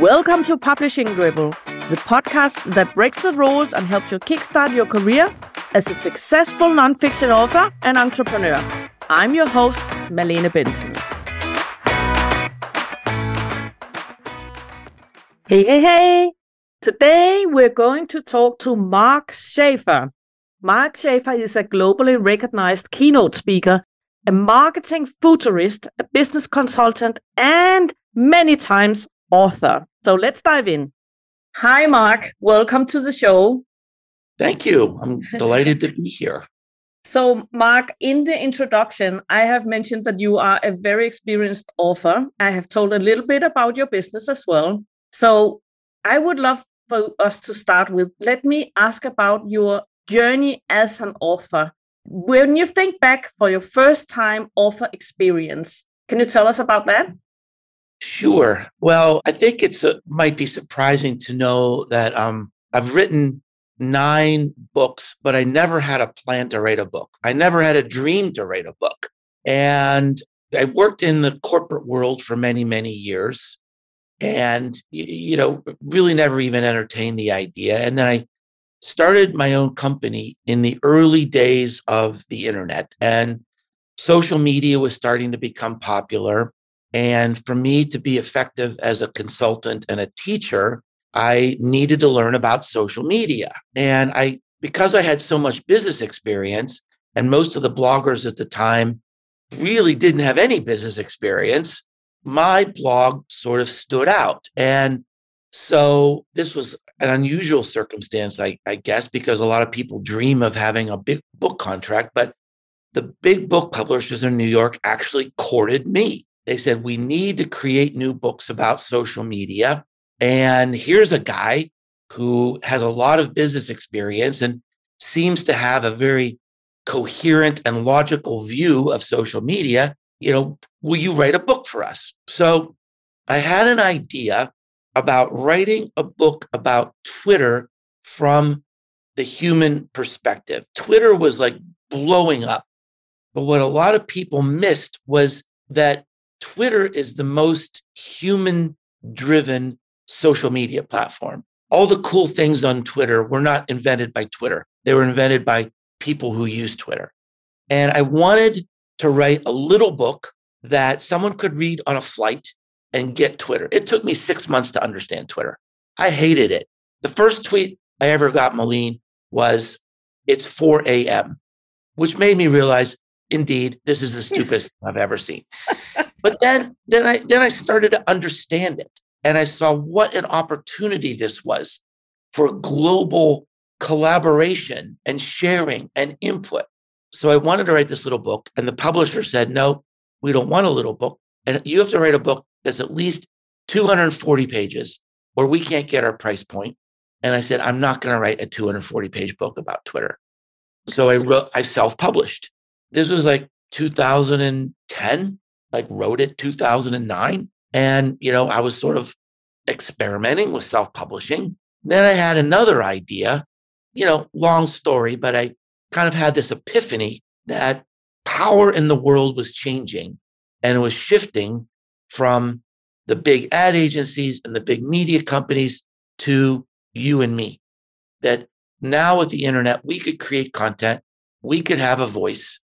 Welcome to Publishing Rebel, the podcast that breaks the rules and helps you kickstart your career as a successful nonfiction author and entrepreneur. I'm your host, Malene Bendtsen. Hey, hey, hey! Today we're going to talk to Mark Schaefer. Mark Schaefer is a globally recognized keynote speaker, a marketing futurist, a business consultant, and many times author. So let's dive in. Hi, Mark. Welcome to the show. Thank you. I'm delighted to be here. So, Mark, in the introduction, I have mentioned that you are a very experienced author. I have told a little bit about your business as well. So, I would love for us to start with let me ask about your journey as an author. When you think back for your first time author experience, can you tell us about that? Sure. Well, I think it's uh, might be surprising to know that um, I've written nine books, but I never had a plan to write a book. I never had a dream to write a book. And I worked in the corporate world for many, many years and, you know, really never even entertained the idea. And then I started my own company in the early days of the internet and social media was starting to become popular. And for me to be effective as a consultant and a teacher, I needed to learn about social media. And I, because I had so much business experience, and most of the bloggers at the time really didn't have any business experience, my blog sort of stood out. And so this was an unusual circumstance, I, I, guess, because a lot of people dream of having a big book contract, but the big book publishers in New York actually courted me. They said, We need to create new books about social media. And here's a guy who has a lot of business experience and seems to have a very coherent and logical view of social media. You know, will you write a book for us? So I had an idea about writing a book about Twitter from the human perspective. Twitter was like blowing up. But what a lot of people missed was that Twitter is the most human driven social media platform. All the cool things on Twitter were not invented by Twitter, they were invented by people who use Twitter. And I wanted to write a little book that someone could read on a flight and get Twitter. It took me six months to understand Twitter. I hated it. The first tweet I ever got, Malene, was it's 4 a.m., which made me realize, indeed, this is the stupidest I've ever seen. But then, then I then I started to understand it, and I saw what an opportunity this was for global collaboration and sharing and input. So I wanted to write this little book, and the publisher said, "No, we don't want a little book, and you have to write a book that's at least 240 pages, or we can't get our price point." And I said, "I'm not going to write a 240 page book about Twitter." So I wrote, I self published. This was like 2010 like wrote it 2009 and you know i was sort of experimenting with self-publishing. Then i had another idea you know long story but i kind of had this epiphany that power in the world was changing and it was shifting from the big ad agencies and the big media companies to you and me. That now with the internet we could create content we could have a voice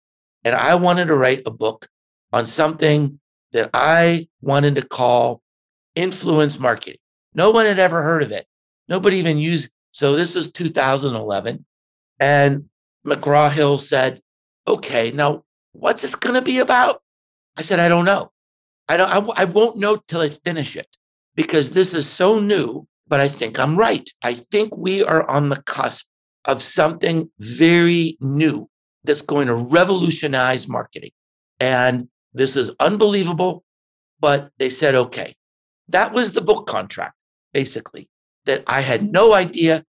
and i wanted to write a book on something that I wanted to call influence marketing. No one had ever heard of it. Nobody even used. So this was 2011. And McGraw Hill said, okay, now what's this going to be about? I said, I don't know. I don't, I, I won't know till I finish it because this is so new, but I think I'm right. I think we are on the cusp of something very new that's going to revolutionize marketing. And this is unbelievable. But they said, okay. That was the book contract, basically, that I had no idea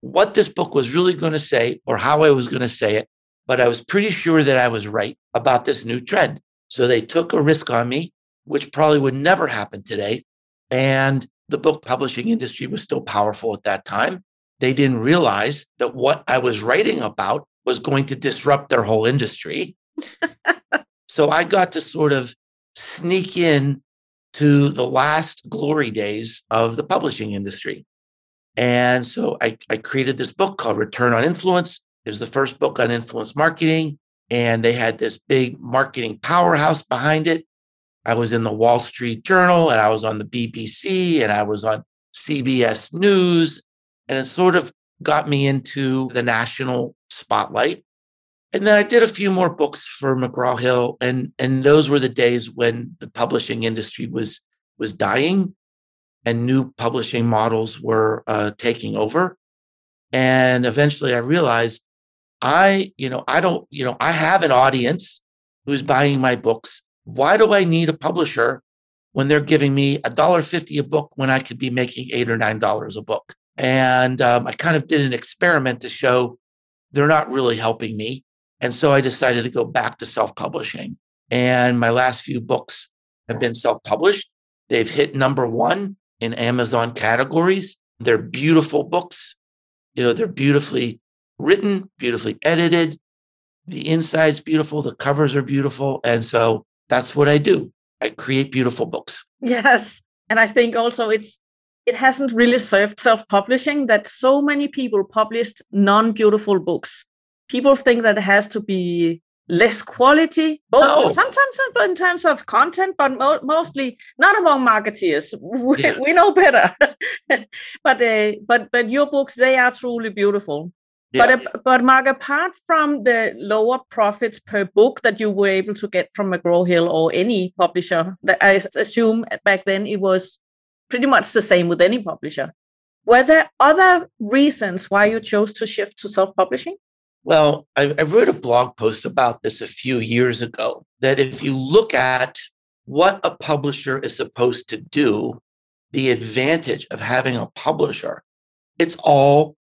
what this book was really going to say or how I was going to say it. But I was pretty sure that I was right about this new trend. So they took a risk on me, which probably would never happen today. And the book publishing industry was still powerful at that time. They didn't realize that what I was writing about was going to disrupt their whole industry. So I got to sort of sneak in to the last glory days of the publishing industry. And so I, I created this book called Return on Influence. It was the first book on influence marketing. And they had this big marketing powerhouse behind it. I was in the Wall Street Journal and I was on the BBC and I was on CBS News. And it sort of got me into the national spotlight. And then I did a few more books for McGraw Hill, and and those were the days when the publishing industry was was dying, and new publishing models were uh, taking over. And eventually, I realized I, you know, I don't, you know, I have an audience who's buying my books. Why do I need a publisher when they're giving me a dollar fifty a book when I could be making eight or nine dollars a book? And um, I kind of did an experiment to show they're not really helping me. And so I decided to go back to self publishing. And my last few books have been self published. They've hit number one in Amazon categories. They're beautiful books. You know, they're beautifully written, beautifully edited. The inside's beautiful, the covers are beautiful. And so that's what I do. I create beautiful books. Yes. And I think also it's it hasn't really served self-publishing that so many people published non-beautiful books. People think that it has to be less quality, both no. sometimes in terms of content, but mo- mostly not among marketeers. We, yeah. we know better. but uh, but but your books they are truly beautiful. Yeah. But uh, but Mark, apart from the lower profits per book that you were able to get from McGraw Hill or any publisher, that I assume back then it was pretty much the same with any publisher. Were there other reasons why you chose to shift to self-publishing? Well, I, I, wrote a blog post about this a few years ago that if you look at what a publisher is supposed to do, the advantage of having a publisher, it's all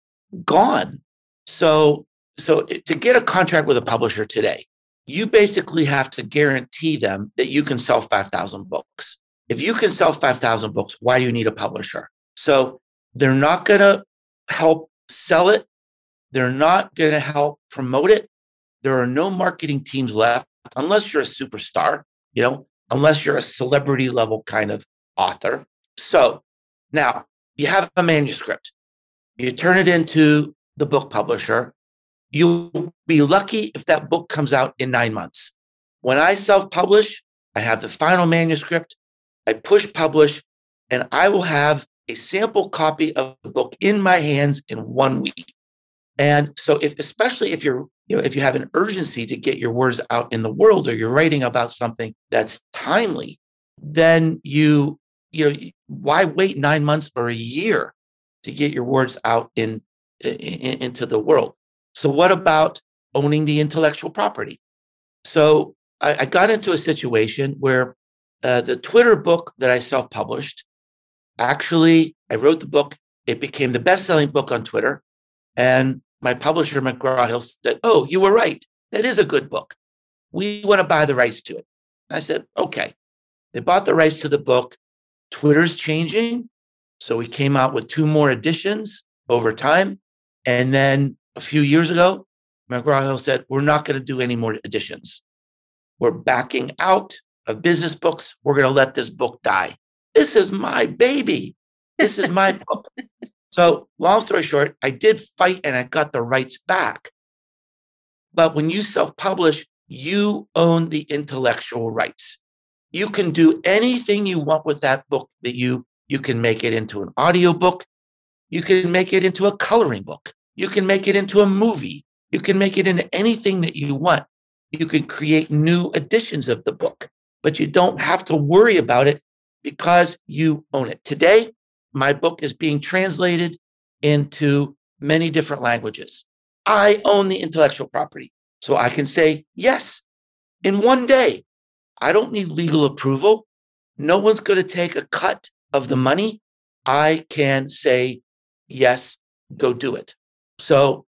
gone. So, so to get a contract with a publisher today, you basically have to guarantee them that you can sell 5,000 books. If you can sell 5,000 books, why do you need a publisher? So they're not going to help sell it they're not going to help promote it. There are no marketing teams left unless you're a superstar, you know, unless you're a celebrity level kind of author. So now you have a manuscript, you turn it into the book publisher. You'll be lucky if that book comes out in nine months. When I self publish, I have the final manuscript, I push publish, and I will have a sample copy of the book in my hands in one week. And so if especially if you're you know if you have an urgency to get your words out in the world or you're writing about something that's timely, then you you know why wait 9 months or a year to get your words out in, in into the world. So what about owning the intellectual property? So I, I got into a situation where uh, the Twitter book that I self-published, actually, I wrote the book. It became the best-selling book on Twitter, and my publisher, McGraw Hill, said, Oh, you were right. That is a good book. We want to buy the rights to it. I said, Okay. They bought the rights to the book. Twitter's changing. So we came out with two more editions over time. And then a few years ago, McGraw Hill said, We're not going to do any more editions. We're backing out of business books. We're going to let this book die. This is my baby. This is my book. So, long story short, I did fight and I got the rights back. But when you self publish, you own the intellectual rights. You can do anything you want with that book that you you can make it into an audio book. You can make it into a coloring book. You can make it into a movie. You can make it into anything that you want. You can create new editions of the book, but you don't have to worry about it because you own it. Today, my book is being translated into many different languages. I own the intellectual property. So I can say yes in one day. I don't need legal approval. No one's going to take a cut of the money. I can say yes, go do it. So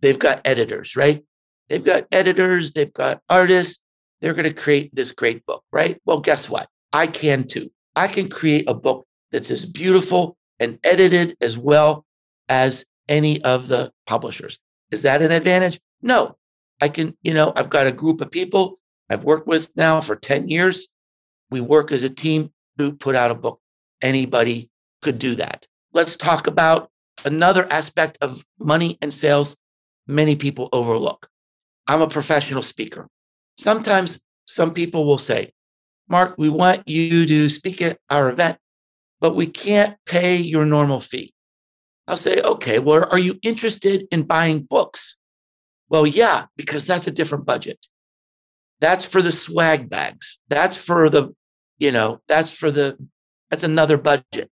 they've got editors, right? They've got editors, they've got artists. They're going to create this great book, right? Well, guess what? I can too. I can create a book that's as beautiful and edited as well as any of the publishers. Is that an advantage? No. I can, you know, I've got a group of people I've worked with now for 10 years. We work as a team to put out a book. Anybody could do that. Let's talk about another aspect of money and sales many people overlook. I'm a professional speaker. Sometimes some people will say, Mark, we want you to speak at our event, but we can't pay your normal fee. I'll say, okay, well, are you interested in buying books? Well, yeah, because that's a different budget. That's for the swag bags. That's for the, you know, that's for the, that's another budget.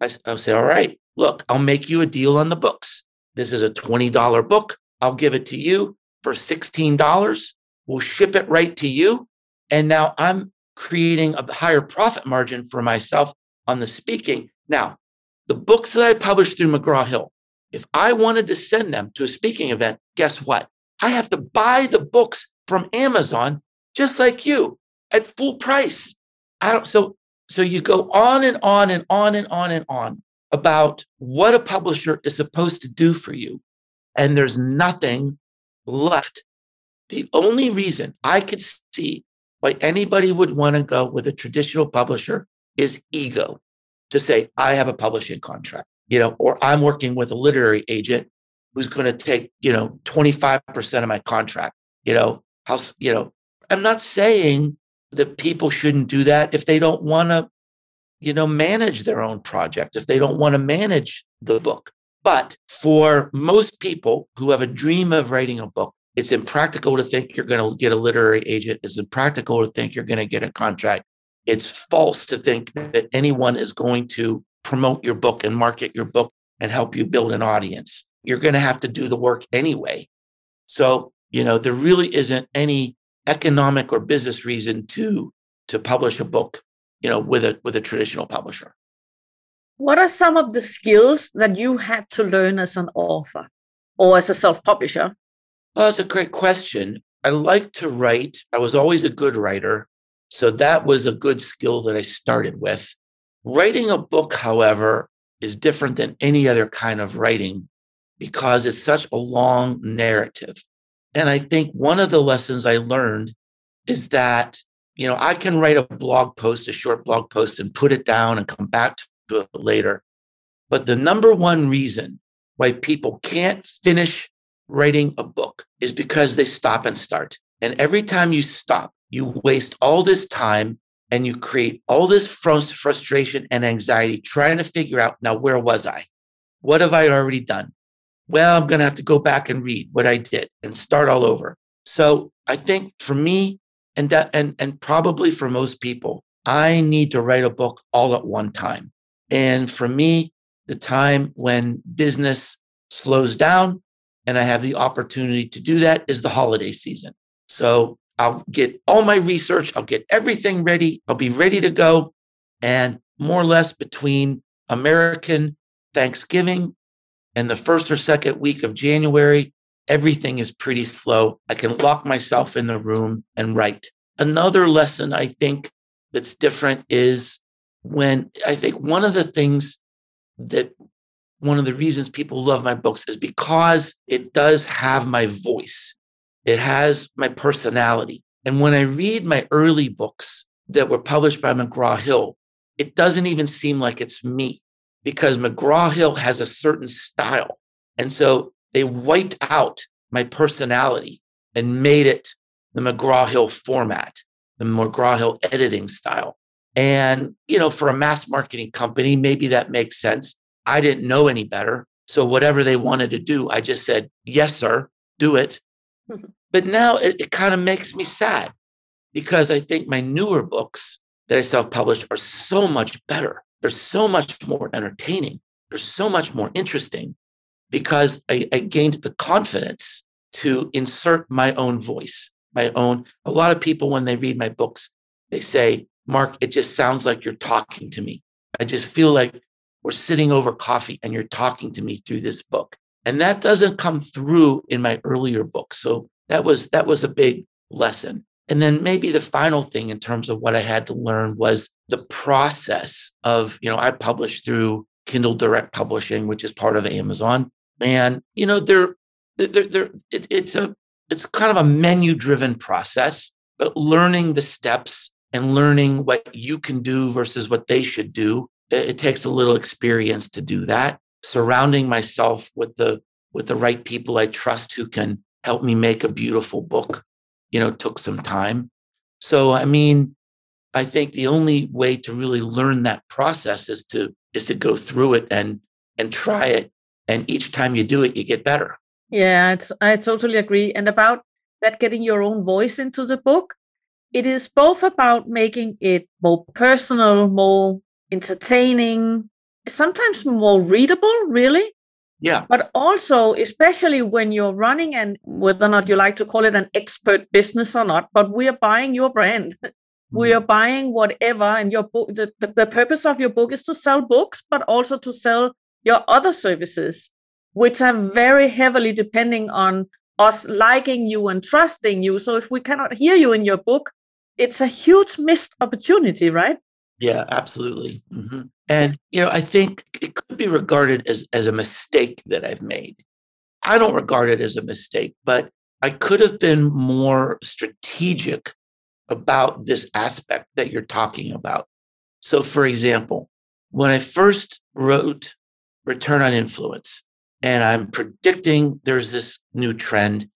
I'll say, all right, look, I'll make you a deal on the books. This is a $20 book. I'll give it to you for $16. We'll ship it right to you. And now I'm creating a higher profit margin for myself on the speaking. Now, the books that I published through McGraw Hill, if I wanted to send them to a speaking event, guess what? I have to buy the books from Amazon, just like you, at full price. I don't, so, so you go on and on and on and on and on about what a publisher is supposed to do for you. And there's nothing left. The only reason I could see why anybody would want to go with a traditional publisher is ego to say, I have a publishing contract, you know, or I'm working with a literary agent who's going to take, you know, 25% of my contract, you know, how, you know, I'm not saying that people shouldn't do that if they don't want to, you know, manage their own project, if they don't want to manage the book. But for most people who have a dream of writing a book, it's impractical to think you're going to get a literary agent. It's impractical to think you're going to get a contract. It's false to think that anyone is going to promote your book and market your book and help you build an audience. You're going to have to do the work anyway. So, you know, there really isn't any economic or business reason to to publish a book, you know, with a with a traditional publisher. What are some of the skills that you had to learn as an author or as a self-publisher well, that's a great question. I like to write. I was always a good writer. So that was a good skill that I started with. Writing a book, however, is different than any other kind of writing because it's such a long narrative. And I think one of the lessons I learned is that, you know, I can write a blog post, a short blog post, and put it down and come back to it later. But the number one reason why people can't finish writing a book is because they stop and start. And every time you stop, you waste all this time and you create all this frustration and anxiety trying to figure out now, where was I? What have I already done? Well, I'm going to have to go back and read what I did and start all over. So I think for me, and that, and, and probably for most people, I need to write a book all at one time. And for me, the time when business slows down and I have the opportunity to do that is the holiday season. So I'll get all my research, I'll get everything ready, I'll be ready to go. And more or less between American Thanksgiving and the first or second week of January, everything is pretty slow. I can lock myself in the room and write. Another lesson I think that's different is when I think one of the things that one of the reasons people love my books is because it does have my voice. It has my personality. And when I read my early books that were published by McGraw Hill, it doesn't even seem like it's me because McGraw Hill has a certain style. And so they wiped out my personality and made it the McGraw Hill format, the McGraw Hill editing style. And, you know, for a mass marketing company, maybe that makes sense. I didn't know any better. So whatever they wanted to do, I just said, yes, sir, do it. But now it, it kind of makes me sad because I think my newer books that I self published are so much better. They're so much more entertaining. They're so much more interesting because I, I gained the confidence to insert my own voice, my own. A lot of people, when they read my books, they say, Mark, it just sounds like you're talking to me. I just feel like we're sitting over coffee and you're talking to me through this book. And that doesn't come through in my earlier books. So that was that was a big lesson. And then maybe the final thing in terms of what I had to learn was the process of, you know, I published through Kindle Direct Publishing, which is part of Amazon. And, you know, they're, they're it, it's a, it's kind of a menu driven process, but learning the steps and learning what you can do versus what they should do. It, it takes a little experience to do that. Surrounding myself with the with the right people I trust who can help me make a beautiful book, you know, took some time. So I mean, I think the only way to really learn that process is to is to go through it and and try it. And each time you do it, you get better. Yeah, I totally agree. And about that getting your own voice into the book, it is both about making it more personal, more entertaining, sometimes more readable, really. Yeah. But also, especially when you're running and whether or not you like to call it an expert business or not, but we are buying your brand. We mm-hmm. are buying whatever, and your book. The, the, the purpose of your book is to sell books, but also to sell your other services, which are very heavily depending on us liking you and trusting you. So if we cannot hear you in your book, it's a huge missed opportunity, right? Yeah, absolutely. Mm-hmm. And you know, I think it could be regarded as as a mistake that I've made. I don't regard it as a mistake, but I could have been more strategic about this aspect that you're talking about. So, for example, when I first wrote Return on Influence, and I'm predicting there's this new trend,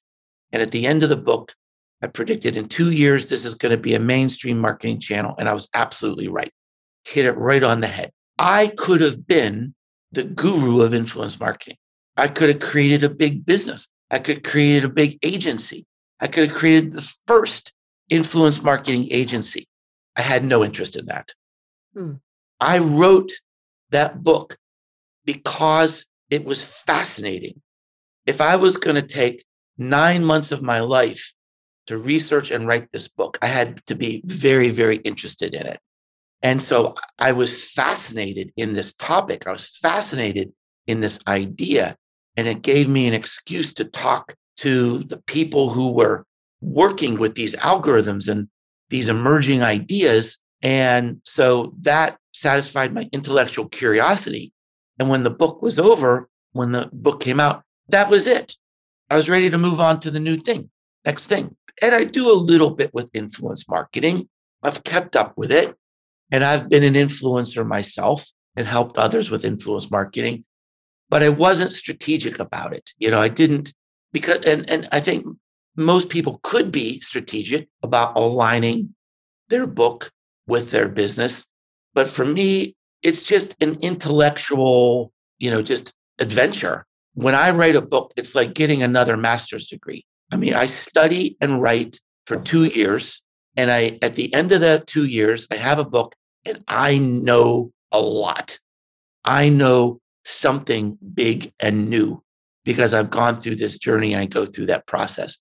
and at the end of the book, I predicted in two years, this is going to be a mainstream marketing channel. And I was absolutely right. Hit it right on the head. I could have been the guru of influence marketing. I could have created a big business. I could have created a big agency. I could have created the first influence marketing agency. I had no interest in that. Hmm. I wrote that book because it was fascinating. If I was going to take nine months of my life to research and write this book. I had to be very, very interested in it. And so I was fascinated in this topic. I was fascinated in this idea. And it gave me an excuse to talk to the people who were working with these algorithms and these emerging ideas. And so that satisfied my intellectual curiosity. And when the book was over, when the book came out, that was it. I was ready to move on to the new thing, next thing. And I do a little bit with influence marketing. I've kept up with it. And I've been an influencer myself and helped others with influence marketing. But I wasn't strategic about it. You know, I didn't because, and, and I think most people could be strategic about aligning their book with their business. But for me, it's just an intellectual, you know, just adventure. When I write a book, it's like getting another master's degree. I mean, I study and write for two years. And I, at the end of that two years, I have a book and I know a lot. I know something big and new because I've gone through this journey and I go through that process.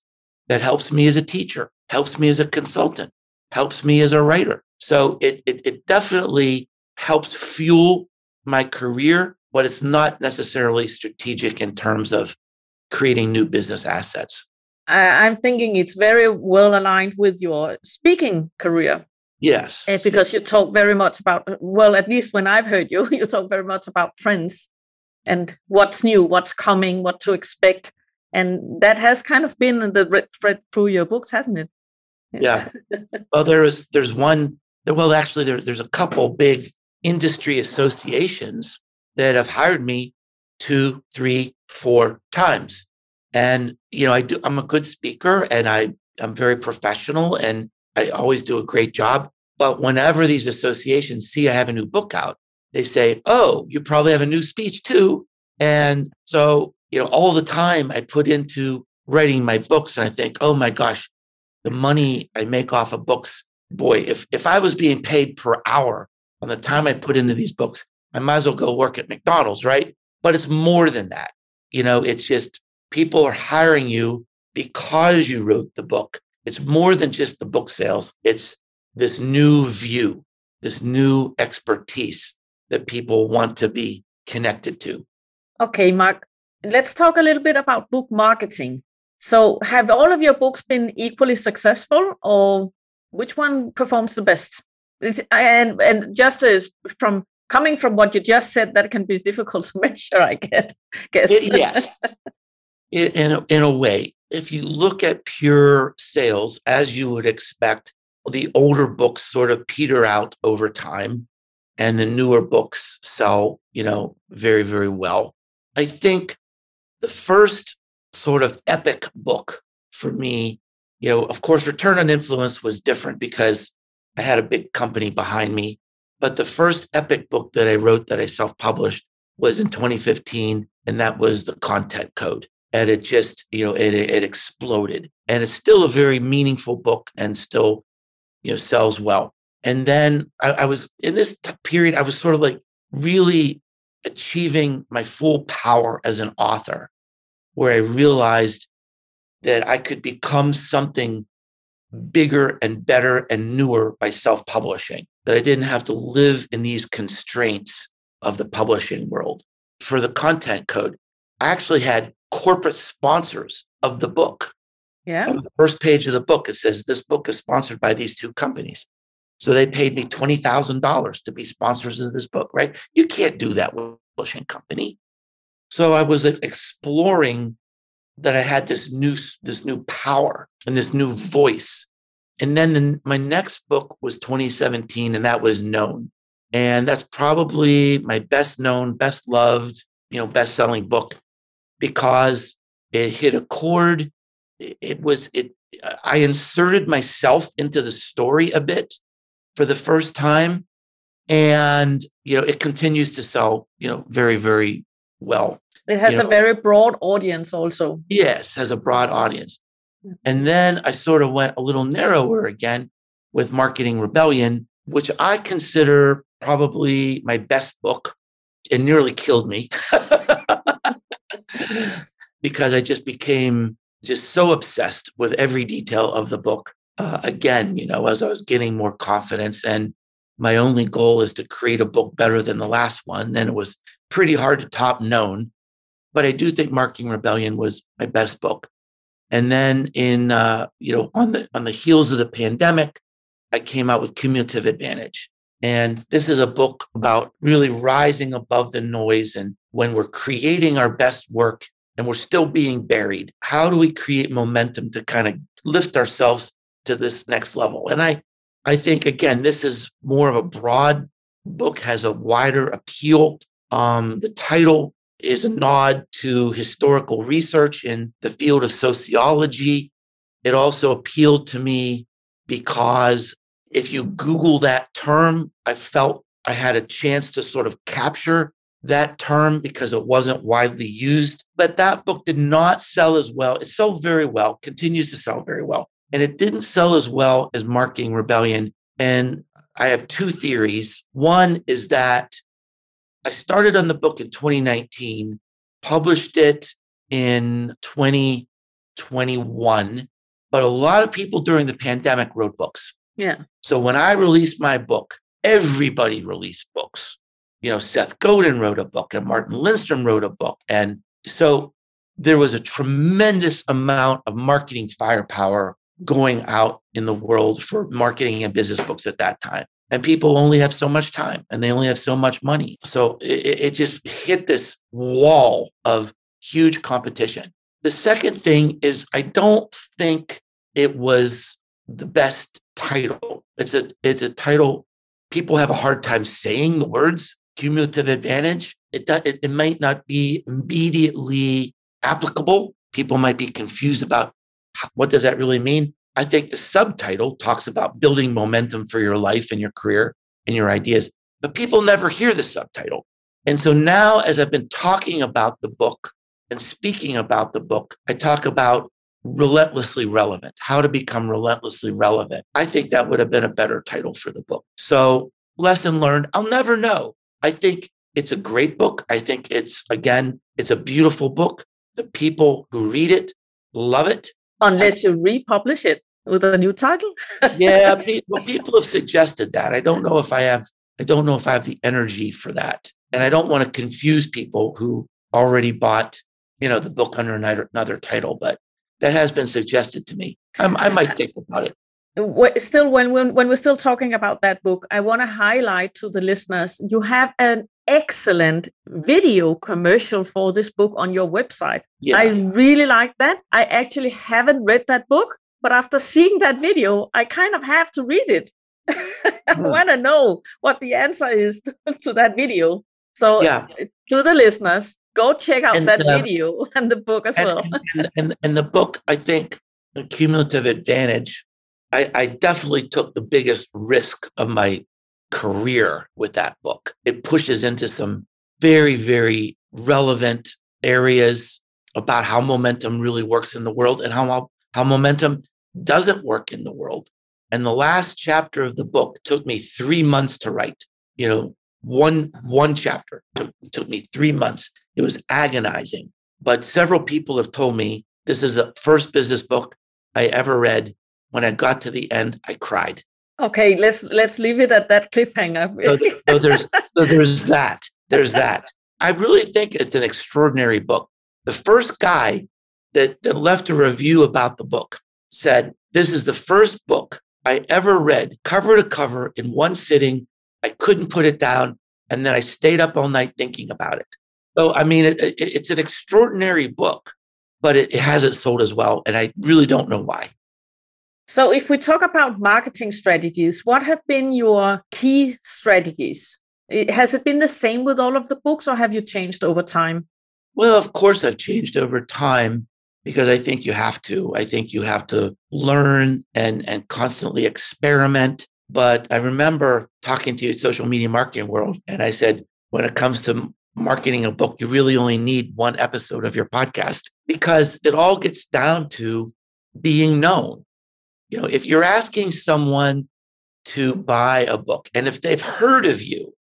That helps me as a teacher, helps me as a consultant, helps me as a writer. So it, it, it definitely helps fuel my career, but it's not necessarily strategic in terms of creating new business assets. I'm thinking it's very well aligned with your speaking career. Yes. Eh, because you talk very much about, well, at least when I've heard you, you talk very much about trends and what's new, what's coming, what to expect. And that has kind of been the thread through your books, hasn't it? Yeah. well, there is, there's one, well, actually, there, there's a couple big industry associations that have hired me two, three, four times. And, you know, I do, I'm a good speaker and I, I'm very professional and I always do a great job. But whenever these associations see I have a new book out, they say, Oh, you probably have a new speech too. And so, you know, all the time I put into writing my books and I think, oh my gosh, the money I make off of books, boy, if if I was being paid per hour on the time I put into these books, I might as well go work at McDonald's, right? But it's more than that. You know, it's just people are hiring you because you wrote the book. It's more than just the book sales, it's this new view, this new expertise that people want to be connected to. Okay, Mark, let's talk a little bit about book marketing. So, have all of your books been equally successful, or which one performs the best? And and just as from coming from what you just said, that can be difficult to measure. I get guess. It, yes, in a, in a way, if you look at pure sales, as you would expect, the older books sort of peter out over time and the newer books sell, you know, very, very well. I think the first sort of epic book for me, you know, of course, Return on Influence was different because I had a big company behind me. But the first epic book that I wrote that I self published was in 2015, and that was The Content Code. And it just, you know, it, it exploded. And it's still a very meaningful book and still, you know, sells well. And then I, I was in this period, I was sort of like really achieving my full power as an author, where I realized that I could become something bigger and better and newer by self publishing, that I didn't have to live in these constraints of the publishing world. For the content code, I actually had corporate sponsors of the book. Yeah. On the first page of the book, it says this book is sponsored by these two companies. So they paid me $20,000 to be sponsors of this book, right? You can't do that with a publishing company. So I was exploring that I had this new this new power and this new voice. And then the, my next book was 2017 and that was Known. And that's probably my best known, best loved, you know, best-selling book because it hit a chord. It, was it I inserted myself into the story a bit for the first time. And, you know, it continues to sell, you know, very, very well. It has you a very broad audience also. Yes, has a broad audience. Mm-hmm. And then I sort of went a little narrower again with Marketing Rebellion, which I consider probably my best book. It nearly killed me because I just became just so obsessed with every detail of the book uh, again, you know, as I was getting more confidence. And my only goal is to create a book better than the last one. And it was pretty hard to top known. But I do think Marketing Rebellion was my best book. And then in uh, you know, on the on the heels of the pandemic, I came out with Cumulative Advantage. And this is a book about really rising above the noise. And when we're creating our best work and we're still being buried, how do we create momentum to kind of lift ourselves to this next level. And I, I think again, this is more of a broad book, has a wider appeal. Um, the title is a nod to historical research in the field of sociology. It also appealed to me because if you Google that term, I felt I had a chance to sort of capture that term because it wasn't widely used. But that book did not sell as well. It sold very well, continues to sell very well and it didn't sell as well as Marketing Rebellion. And I have two theories. One is that I started on the book in 2019, published it in 2021, but a lot of people during the pandemic wrote books. Yeah. So when I released my book, everybody released books. You know, Seth Godin wrote a book and Martin Lindstrom wrote a book. And so there was a tremendous amount of marketing firepower going out in the world for marketing and business books at that time. And people only have so much time and they only have so much money. So it, it just hit this wall of huge competition. The second thing is, I don't think it was the best title. It's a it's a title people have a hard time saying the words cumulative advantage. It it, it might not be immediately applicable. People might be confused about what does that really mean? I think the subtitle talks about building momentum for your life and your career and your ideas, but people never hear the subtitle. And so now, as I've been talking about the book and speaking about the book, I talk about relentlessly relevant, how to become relentlessly relevant. I think that would have been a better title for the book. So, lesson learned, I'll never know. I think it's a great book. I think it's, again, it's a beautiful book. The people who read it love it unless you republish it with a new title. yeah, well, people have suggested that. I don't know if I have. I don't know if I have the energy for that, and I don't want to confuse people who already bought, you know, the book under another, another title. But that has been suggested to me. I'm, i might think about it. Still, when, when when we're still talking about that book, I want to highlight to the listeners: you have an excellent video commercial for this book on your website. Yeah. I really like that. I actually haven't read that book, but after seeing that video, I kind of have to read it. I Hmm. want to know what the answer is to, to that video. So, Yeah. to the listeners, go check out And, that uh, video and the book as and, well. and, and, and the book, I think, The Cumulative Advantage, I, I definitely took the biggest risk of my career with that book. It pushes into some very, very relevant areas about how momentum really works in the world and how, how momentum doesn't work in the world. And the last chapter of the book took me three months to write. You know, one one chapter took, took me three months. It was agonizing. But several people have told me this is the first business book I ever read. When I got to the end, I cried. Okay, let's let's leave it at that cliffhanger. So, so there's so there's that. There's that. I really think it's an extraordinary book. The first guy that, that left a review about the book said, This is the first book I ever read cover to cover in one sitting. I couldn't put it down. And then I stayed up all night thinking about it. So, I mean, it, it, it's an extraordinary book, but it, it hasn't sold as well. And I really don't know why. So, if we talk about marketing strategies, what have been your key strategies? Has it been the same with all of the books, or have you changed over time? Well, of course, I've changed over time because I think you have to. I think you have to learn and, and constantly experiment. But I remember talking to you social media marketing world, and I said, when it comes to marketing a book, you really only need one episode of your podcast because it all gets down to being known. You know, if you're asking someone to buy a book, and if they've heard of you,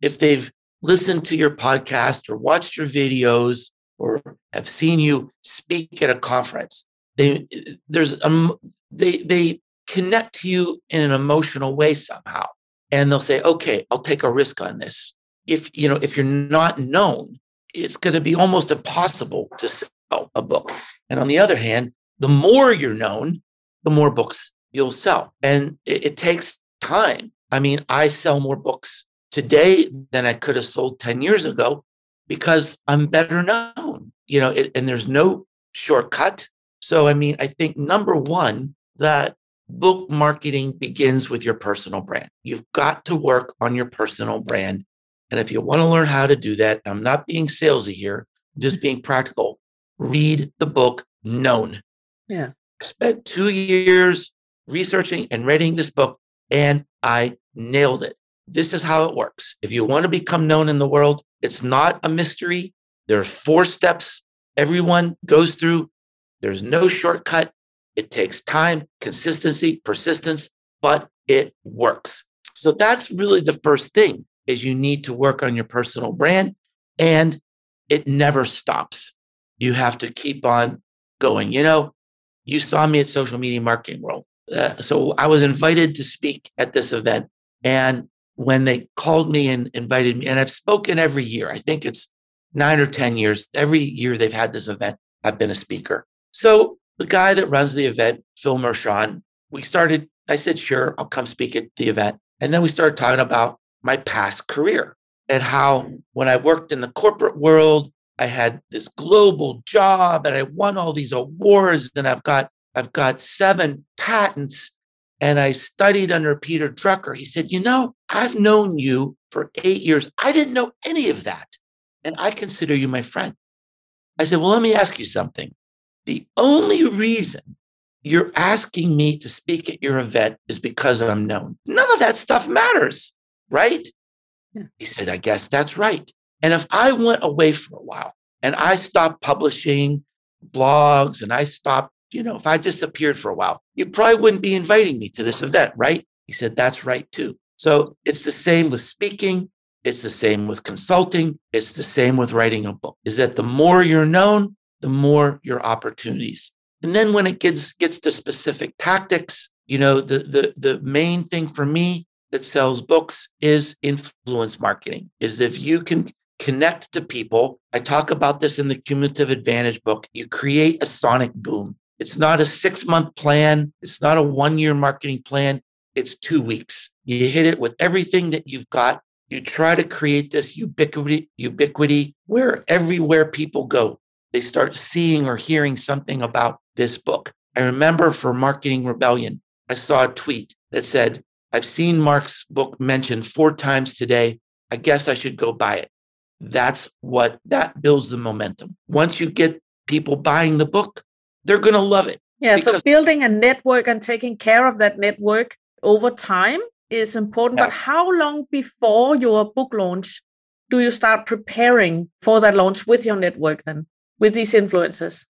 if they've listened to your podcast or watched your videos or have seen you speak at a conference, they there's um they they connect to you in an emotional way somehow, and they'll say, "Okay, I'll take a risk on this." If you know if you're not known, it's going to be almost impossible to sell a book. And on the other hand, the more you're known, the more books you'll sell. And it, it, takes time. I mean, I sell more books today than I could have sold 10 years ago because I'm better known, you know, it, and there's no shortcut. So, I mean, I think number one, that book marketing begins with your personal brand. You've got to work on your personal brand. And if you want to learn how to do that, I'm not being salesy here, I'm just mm-hmm. being practical. Read the book Known. Yeah. I spent two years researching and writing this book, and I nailed it. This is how it works. If you want to become known in the world, it's not a mystery. There are four steps everyone goes through. There's no shortcut. It takes time, consistency, persistence, but it works. So that's really the first thing is you need to work on your personal brand and it never stops. You have to keep on going. You know, you saw me at Social Media Marketing World. Uh, so I was invited to speak at this event. And when they called me and invited me, and I've spoken every year, I think it's nine or 10 years, every year they've had this event, I've been a speaker. So the guy that runs the event, Phil Mershon, we started, I said, sure, I'll come speak at the event. And then we started talking about my past career and how when I worked in the corporate world, I had this global job and I won all these awards and I've got I've got seven patents and I studied under Peter Drucker. He said, "You know, I've known you for 8 years. I didn't know any of that and I consider you my friend." I said, "Well, let me ask you something. The only reason you're asking me to speak at your event is because I'm known. None of that stuff matters, right?" Yeah. He said, "I guess that's right." And if I went away for a while and I stopped publishing blogs and I stopped, you know, if I disappeared for a while, you probably wouldn't be inviting me to this event, right? He said, that's right too. So it's the same with speaking. It's the same with consulting. It's the same with writing a book is that the more you're known, the more your opportunities. And then when it gets, gets to specific tactics, you know, the, the, the main thing for me that sells books is influence marketing is if you can connect to people. I talk about this in the Cumulative Advantage book. You create a sonic boom. It's not a six month plan, it's not a one year marketing plan. It's two weeks. You hit it with everything that you've got. You try to create this ubiquity, ubiquity where everywhere people go, they start seeing or hearing something about this book. I remember for Marketing Rebellion, I saw a tweet that said, I've seen Mark's book mentioned four times today. I guess I should go buy it. That's what that builds the momentum. Once you get people buying the book, they're going to love it. Yeah. So building a network and taking care of that network over time is important. Yeah. But how long before your book launch do you start preparing for that launch with your network then, with these influencers?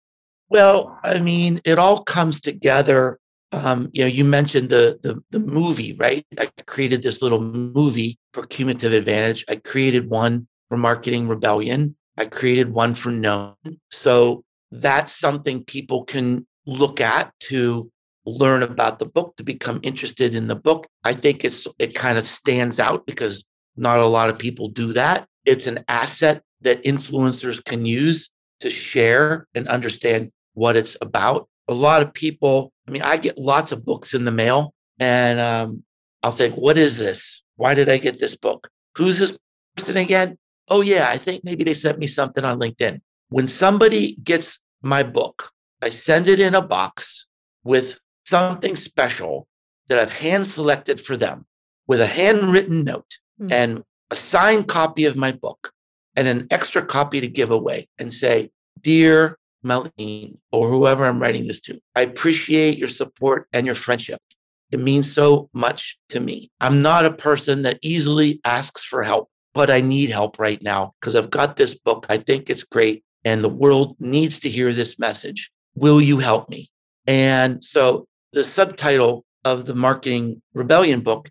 Well, I mean, it all comes together. Um, you know, you mentioned the, the the movie, right? I created this little movie for Cumulative Advantage. I created one for Marketing Rebellion. I created one for Known. So that's something people can look at to learn about the book, to become interested in the book. I think it's it kind of stands out because not a lot of people do that. It's an asset that influencers can use to share and understand what it's about. A lot of people, I mean, I get lots of books in the mail and um, I'll think, what is this? Why did I get this book? Who's this person again? Oh, yeah, I think maybe they sent me something on LinkedIn. When somebody gets my book, I send it in a box with something special that I've hand selected for them with a handwritten note mm-hmm. and a signed copy of my book and an extra copy to give away and say, Dear Malene, or whoever I'm writing this to, I appreciate your support and your friendship. It means so much to me. I'm not a person that easily asks for help, but I need help right now because I've got this book. I think it's great and the world needs to hear this message. Will you help me? And so the subtitle of the Marketing Rebellion book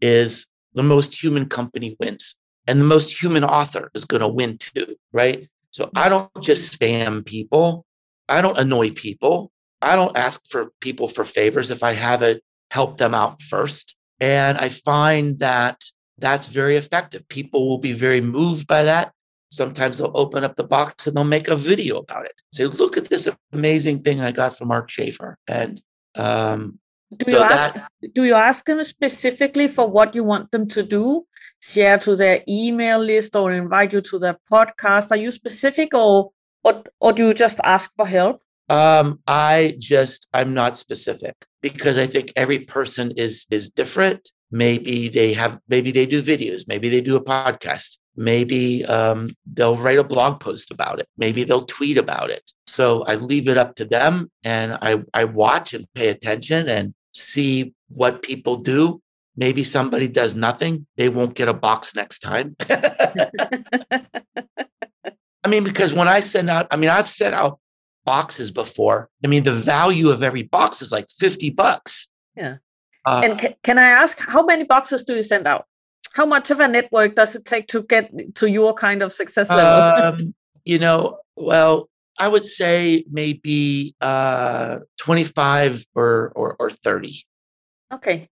is The Most Human Company Wins. And the most human author is going to win too, right? So I don't just spam people. I don't annoy people. I don't ask for people for favors if I haven't helped them out first. And I find that that's very effective. People will be very moved by that. Sometimes they'll open up the box and they'll make a video about it. Say, look at this amazing thing I got from Mark Schaefer. And um, do, so you ask, that, do you ask them specifically for what you want them to do? Share to their email list or invite you to their podcast? Are you specific or or, or do you just ask for help? Um, I just I'm not specific because I think every person is is different. Maybe they have maybe they do videos, maybe they do a podcast. Maybe um, they'll write a blog post about it. Maybe they'll tweet about it. So I leave it up to them and I, I watch and pay attention and see what people do. Maybe somebody does nothing. They won't get a box next time. I mean, because when I send out, I mean, I've sent out boxes before. I mean, the value of every box is like 50 bucks. Yeah. Uh, and can, can I ask, how many boxes do you send out? how much of a network does it take to get to your kind of success level? Um, you know, well, I would say maybe uh, 25 or, or, or 30. Okay.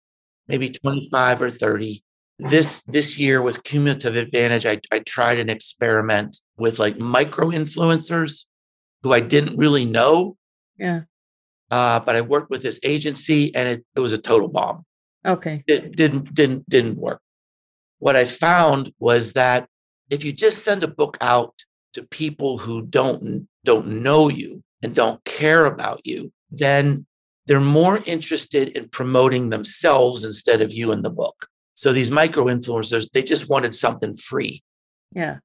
Maybe 25 or 30. This this year with cumulative advantage, I, I tried an experiment with like micro influencers who I didn't really know. Yeah. Uh, but I worked with this agency and it, it was a total bomb. Okay. It didn't didn't didn't work what I found was that if you just send a book out to people who don't don't know you and don't care about you, then they're more interested in promoting themselves instead of you in the book. So these micro influencers, they just wanted something free. Yeah.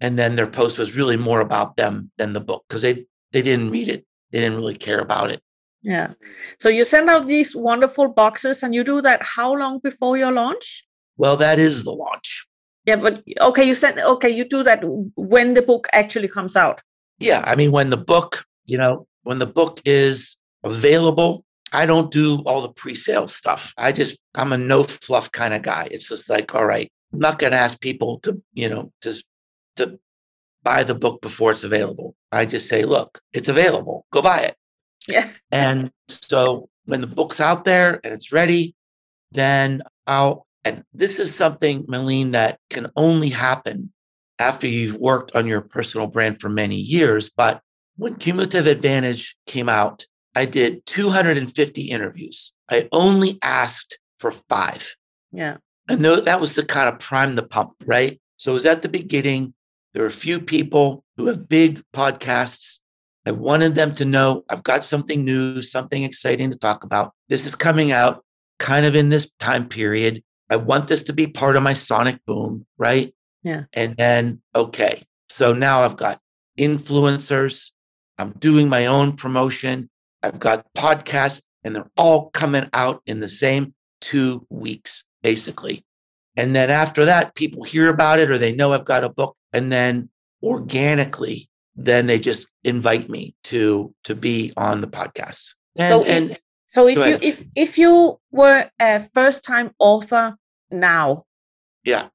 And then their post was really more about them than the book because they they didn't read it. They didn't really care about it. Yeah. So you send out these wonderful boxes and you do that how long before your launch? Well, that is the launch. Yeah, but okay, you said okay, you do that when the book actually comes out. Yeah, I mean when the book, you know, when the book is available, I don't do all the pre-sale stuff. I just I'm a no fluff kind of guy. It's just like, all right, I'm not going to ask people to, you know, to to buy the book before it's available. I just say, look, it's available. Go buy it. Yeah. And so when the book's out there and it's ready, then I'll and this is something, Malene, that can only happen after you've worked on your personal brand for many years. But when Cumulative Advantage came out, I did 250 interviews. I only asked for five. Yeah. And that was to kind of prime the pump, right? So it was at the beginning. There were a few people who have big podcasts I wanted them to know I've got something new, something exciting to talk about. This is coming out kind of in this time period. I want this to be part of my sonic boom, right? Yeah. And then, okay. So now I've got influencers. I'm doing my own promotion. I've got podcasts, and they're all coming out in the same two weeks, basically. And then after that, people hear about it or they know I've got a book. And then organically, then they just invite me to to be on the podcast. And, so, and, if, so if you if if you were a first time author now, yeah,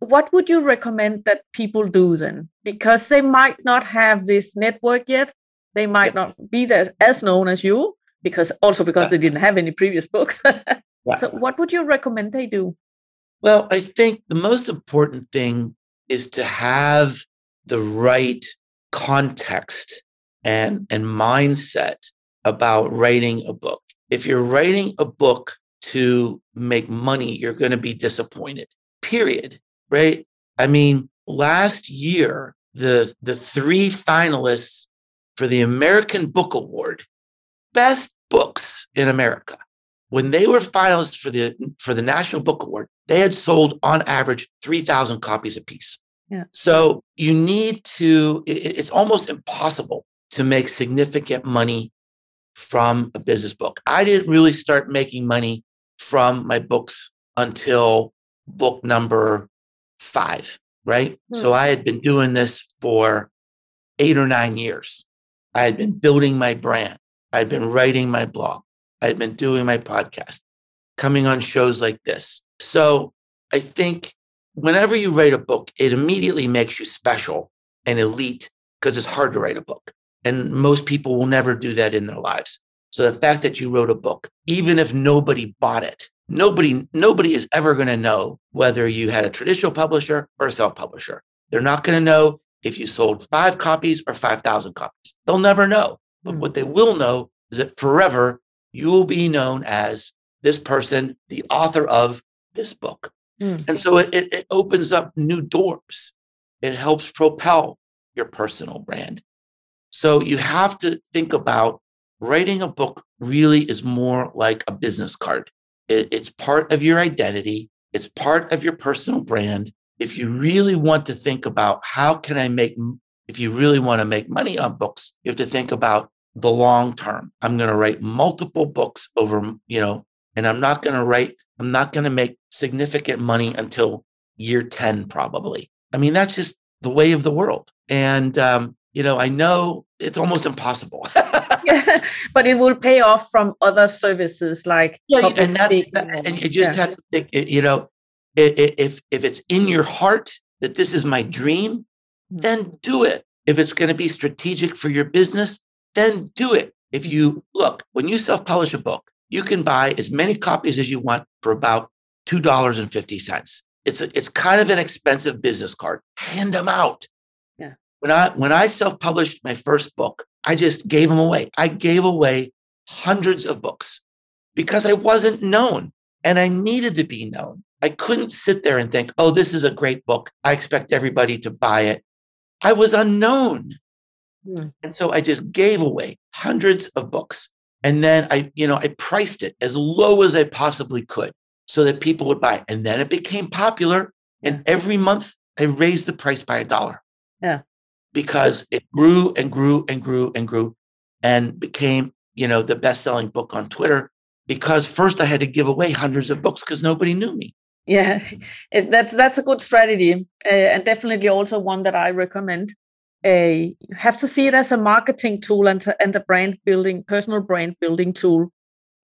what would you recommend that people do then? Because they might not have this network yet. They might yeah. not be as, as known as you, because also because yeah. they didn't have any previous books. yeah. So, what would you recommend they do? Well, I think the most important thing is to have the right context and, and mindset about writing a book. If you're writing a book to make money, you're going to be disappointed, period. Right. I mean, last year, the, the three finalists for the American Book Award, best books in America, when they were finalists for the for the National Book Award, they had sold on average 3,000 copies apiece. Yeah. So you need to, it's almost impossible to make significant money from a business book. I didn't really start making money from my books until book number five, right? Hmm. So I had been doing this for eight or nine years. I had been building my brand. I had been writing my blog. I had been doing my podcast, coming on shows like this. So I think whenever you write a book, it immediately makes you special and elite because it's hard to write a book. And most people will never do that in their lives. So the fact that you wrote a book, even if nobody bought it, nobody nobody is ever going to know whether you had a traditional publisher or a self-publisher. They're not going to know if you sold 5 copies or 5,000 copies. They'll never know. But what they will know is that forever you will be known as this person, the author of this book. Mm. And so it, it, it opens up new doors. It helps propel your personal brand. So you have to think about writing a book really is more like a business card. It, it's part of your identity. It's part of your personal brand. If you really want to think about how can I make, if you really want to make money on books, you have to think about the long term. I'm going to write multiple books over, you know, and I'm not going to write, I'm not going to make significant money until year 10, probably. I mean, that's just the way of the world. And, um, you know, I know it's almost impossible. yeah, but it will pay off from other services like yeah, and, and you just yeah. have to think, you know, if if it's in your heart that this is my dream, mm. then do it. If it's going to be strategic for your business, then do it. If you look, when you self publish a book, you can buy as many copies as you want for about $2.50. It's a, it's kind of an expensive business card. Hand them out. Yeah. When I when I self-published my first book, I just gave them away. I gave away hundreds of books because I wasn't known and I needed to be known. I couldn't sit there and think, "Oh, this is a great book. I expect everybody to buy it." I was unknown. Hmm. And so I just gave away hundreds of books. And then I, you know, I priced it as low as I possibly could so that people would buy. It. And then it became popular. And every month I raised the price by a dollar. Yeah. Because it grew and grew and grew and grew and became, you know, the best selling book on Twitter. Because first I had to give away hundreds of books because nobody knew me. Yeah, it, that's that's a good strategy, uh, and definitely also one that I recommend a you have to see it as a marketing tool and, and a brand building personal brand building tool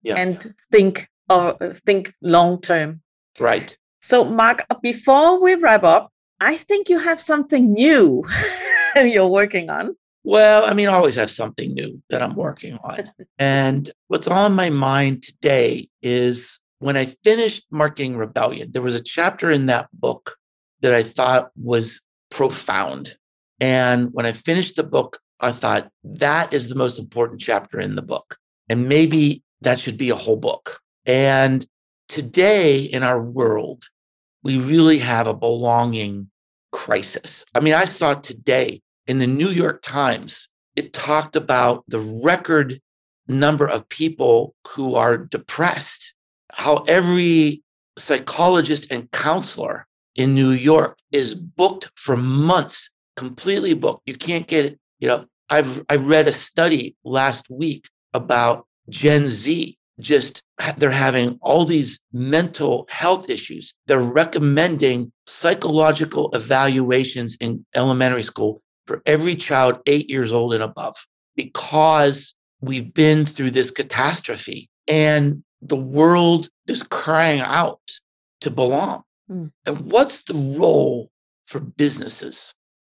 yeah. and think or uh, think long term. Right. So mark before we wrap up i think you have something new you're working on. Well i mean i always have something new that i'm working on. And what's on my mind today is when i finished marketing rebellion there was a chapter in that book that i thought was profound and when I finished the book, I thought that is the most important chapter in the book. And maybe that should be a whole book. And today in our world, we really have a belonging crisis. I mean, I saw today in the New York Times it talked about the record number of people who are depressed, how every psychologist and counselor in New York is booked for months, completely booked. You can't get it. You know, I've I read a study last week about Gen Z. Just they're having all these mental health issues. They're recommending psychological evaluations in elementary school for every child eight years old and above because we've been through this catastrophe and the world is crying out to belong. Mm. And what's the role for businesses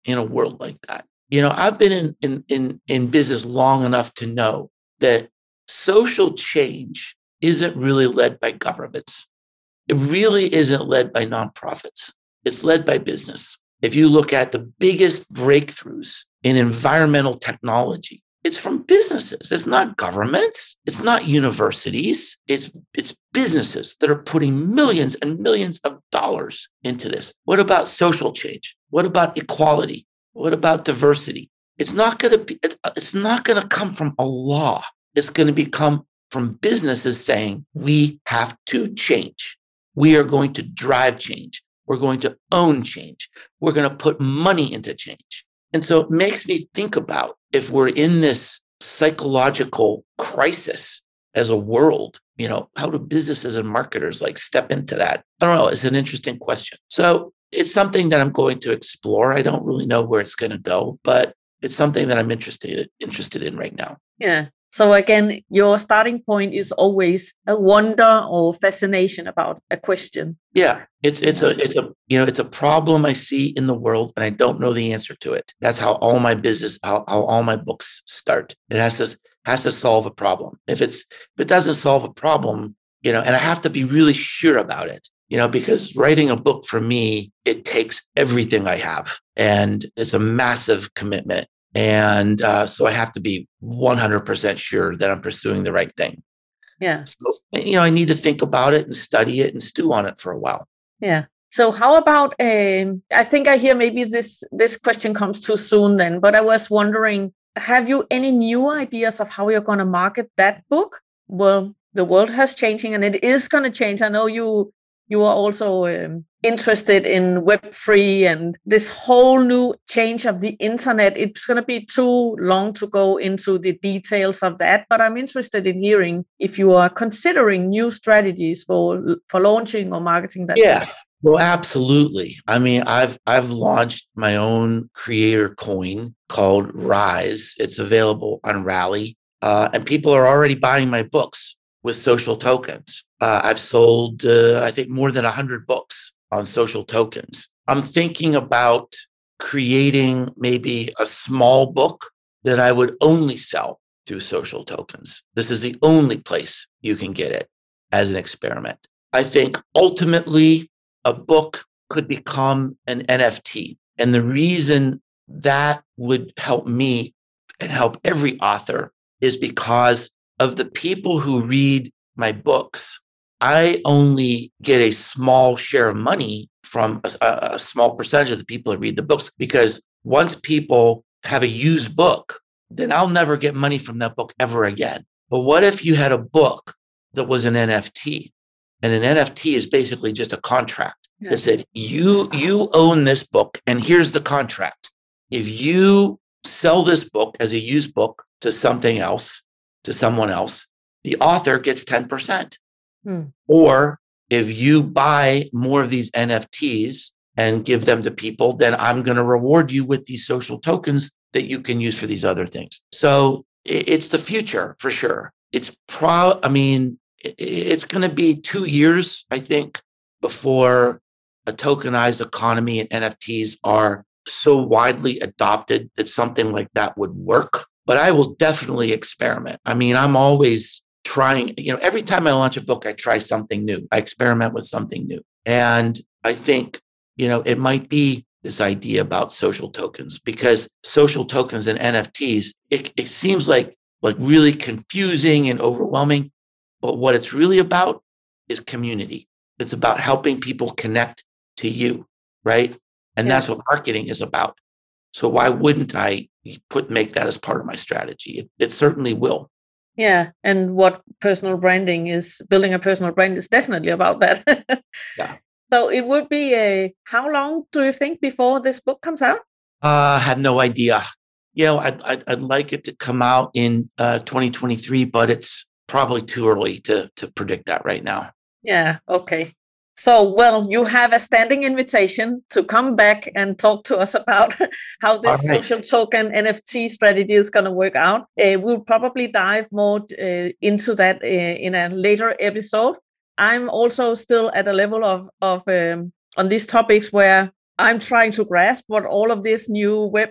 in a world like that? You know, I've been in, in, in, in business long enough to know that social change isn't really led by governments. It really isn't led by nonprofits. It's led by business. If you look at the biggest breakthroughs in environmental technology, it's from businesses. It's not governments. It's not universities. It's, it's businesses that are putting millions and millions of dollars into this. What about social change? What about equality? What about diversity? It's not going to be, it's, it's not going to come from a law. It's going to become from businesses saying, we have to change. We are going to drive change. We're going to own change. We're going to put money into change. And so it makes me think about if we're in this psychological crisis as a world, you know, how do businesses and marketers like step into that? I don't know. It's an interesting question. So it's something that I'm going to explore. I don't really know where it's going to go, but it's something that I'm interested interested in right now. Yeah. So again, your starting point is always a wonder or fascination about a question. Yeah, it's it's a it's a you know it's a problem I see in the world and I don't know the answer to it. That's how all my business how, how all my books start. It has to has to solve a problem. If it's if it doesn't solve a problem, you know, and I have to be really sure about it you know, because writing a book for me, it takes everything I have and it's a massive commitment. And uh, so I have to be 100% sure that I'm pursuing the right thing. Yeah. So, you know, I need to think about it and study it and stew on it for a while. Yeah. So how about um, I think I hear maybe this this question comes too soon then, but I was wondering, have you any new ideas of how you're going to market that book? Well, the world has changing and it is going to change. I know you you are also um, interested in web3 and this whole new change of the internet. It's going to be too long to go into the details of that but i'm interested in hearing if you are considering new strategies for for launching or marketing that yeah. well absolutely. I mean i've i've launched my own creator coin called rise. It's available on rally uh, and people are already buying my books with social tokens uh, I've sold, uh, I think, more than 100 books on social tokens. I'm thinking about creating maybe a small book that I would only sell through social tokens. This is the only place you can get it as an experiment. I think ultimately a book could become an NFT. And the reason that would help me and help every author is because of the people who read my books I only get a small share of money from a, a, small percentage of the people that read the books because once people have a used book, then I'll never get money from that book ever again. But what if you had a book that was an NFT? And an NFT is basically just a contract yeah. that said you you own this book and here's the contract. If you sell this book as a used book to something else, to someone else, the author gets 10%. Hmm. Or if you buy more of these NFTs and give them to people, then I'm going to reward you with these social tokens that you can use for these other things. So it's the future for sure. It's pro, I mean, it's going to be two years, I think, before a tokenized economy and NFTs are so widely adopted that something like that would work. But I will definitely experiment. I mean, I'm always trying, you know, every time I launch a book, I try something new. I experiment with something new. And I think, you know, it might be this idea about social tokens because social tokens and NFTs, it, it seems like like really confusing and overwhelming. But what it's really about is community. It's about helping people connect to you, right? And yeah. that's what marketing is about. So why wouldn't I put make that as part of my strategy. It, it certainly will. Yeah, and what personal branding is building a personal brand is definitely about that. yeah. So it would be a how long do you think before this book comes out? Uh, I have no idea. You know, I'd, I'd, I'd like it to come out in uh, 2023, but it's probably too early to to predict that right now. Yeah. Okay. So, well, you have a standing invitation to come back and talk to us about how this right. social token NFT strategy is going to work out. Uh, we'll probably dive more uh, into that uh, in a later episode. I'm also still at a level of of um, on these topics where I'm trying to grasp what all of this new Web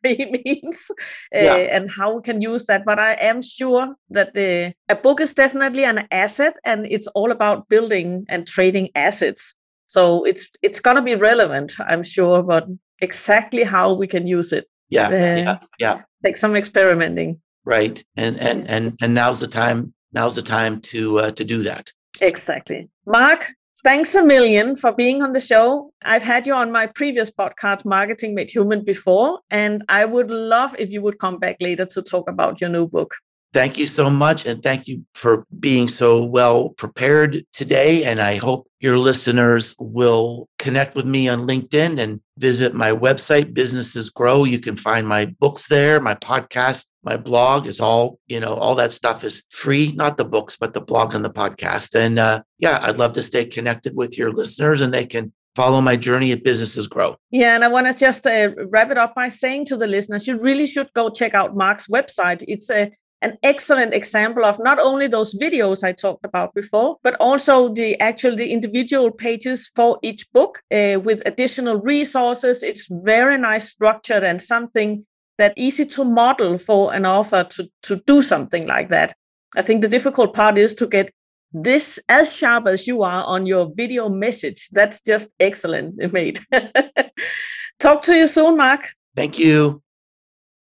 free means uh, yeah. and how we can use that. But I am sure that the a book is definitely an asset, and it's all about building and trading assets. So it's it's gonna be relevant, I'm sure, but exactly how we can use it. Yeah, uh, yeah, yeah. Take some experimenting. Right, and and and and now's the time. Now's the time to uh, to do that. Exactly, Mark thanks a million for being on the show. I've had you on my previous podcast, Marketing Made Human, before, and I would love if you would come back later to talk about your new book. Thank you so much. And thank you for being so well prepared today. And I hope your listeners will connect with me on LinkedIn and visit my website, Businesses Grow. You can find my books there, my podcast, my blog is all, you know, all that stuff is free, not the books, but the blog and the podcast. And uh, yeah, I'd love to stay connected with your listeners and they can follow my journey at businesses grow. Yeah, and I want to just uh, wrap it up by saying to the listeners, you really should go check out Mark's website. It's a an excellent example of not only those videos I talked about before, but also the actual the individual pages for each book uh, with additional resources. It's very nice structured and something that easy to model for an author to, to do something like that. I think the difficult part is to get this as sharp as you are on your video message. That's just excellent made. Talk to you soon, Mark. Thank you.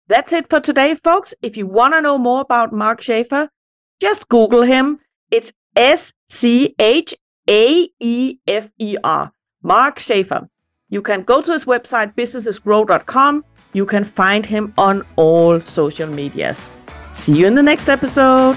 That's it for today, folks. If you want to know more about Mark Schaefer, just Google him. It's S C H A E F E R, Mark Schaefer. You can go to his website, businessesgrow.com. You can find him on all social medias. See you in the next episode.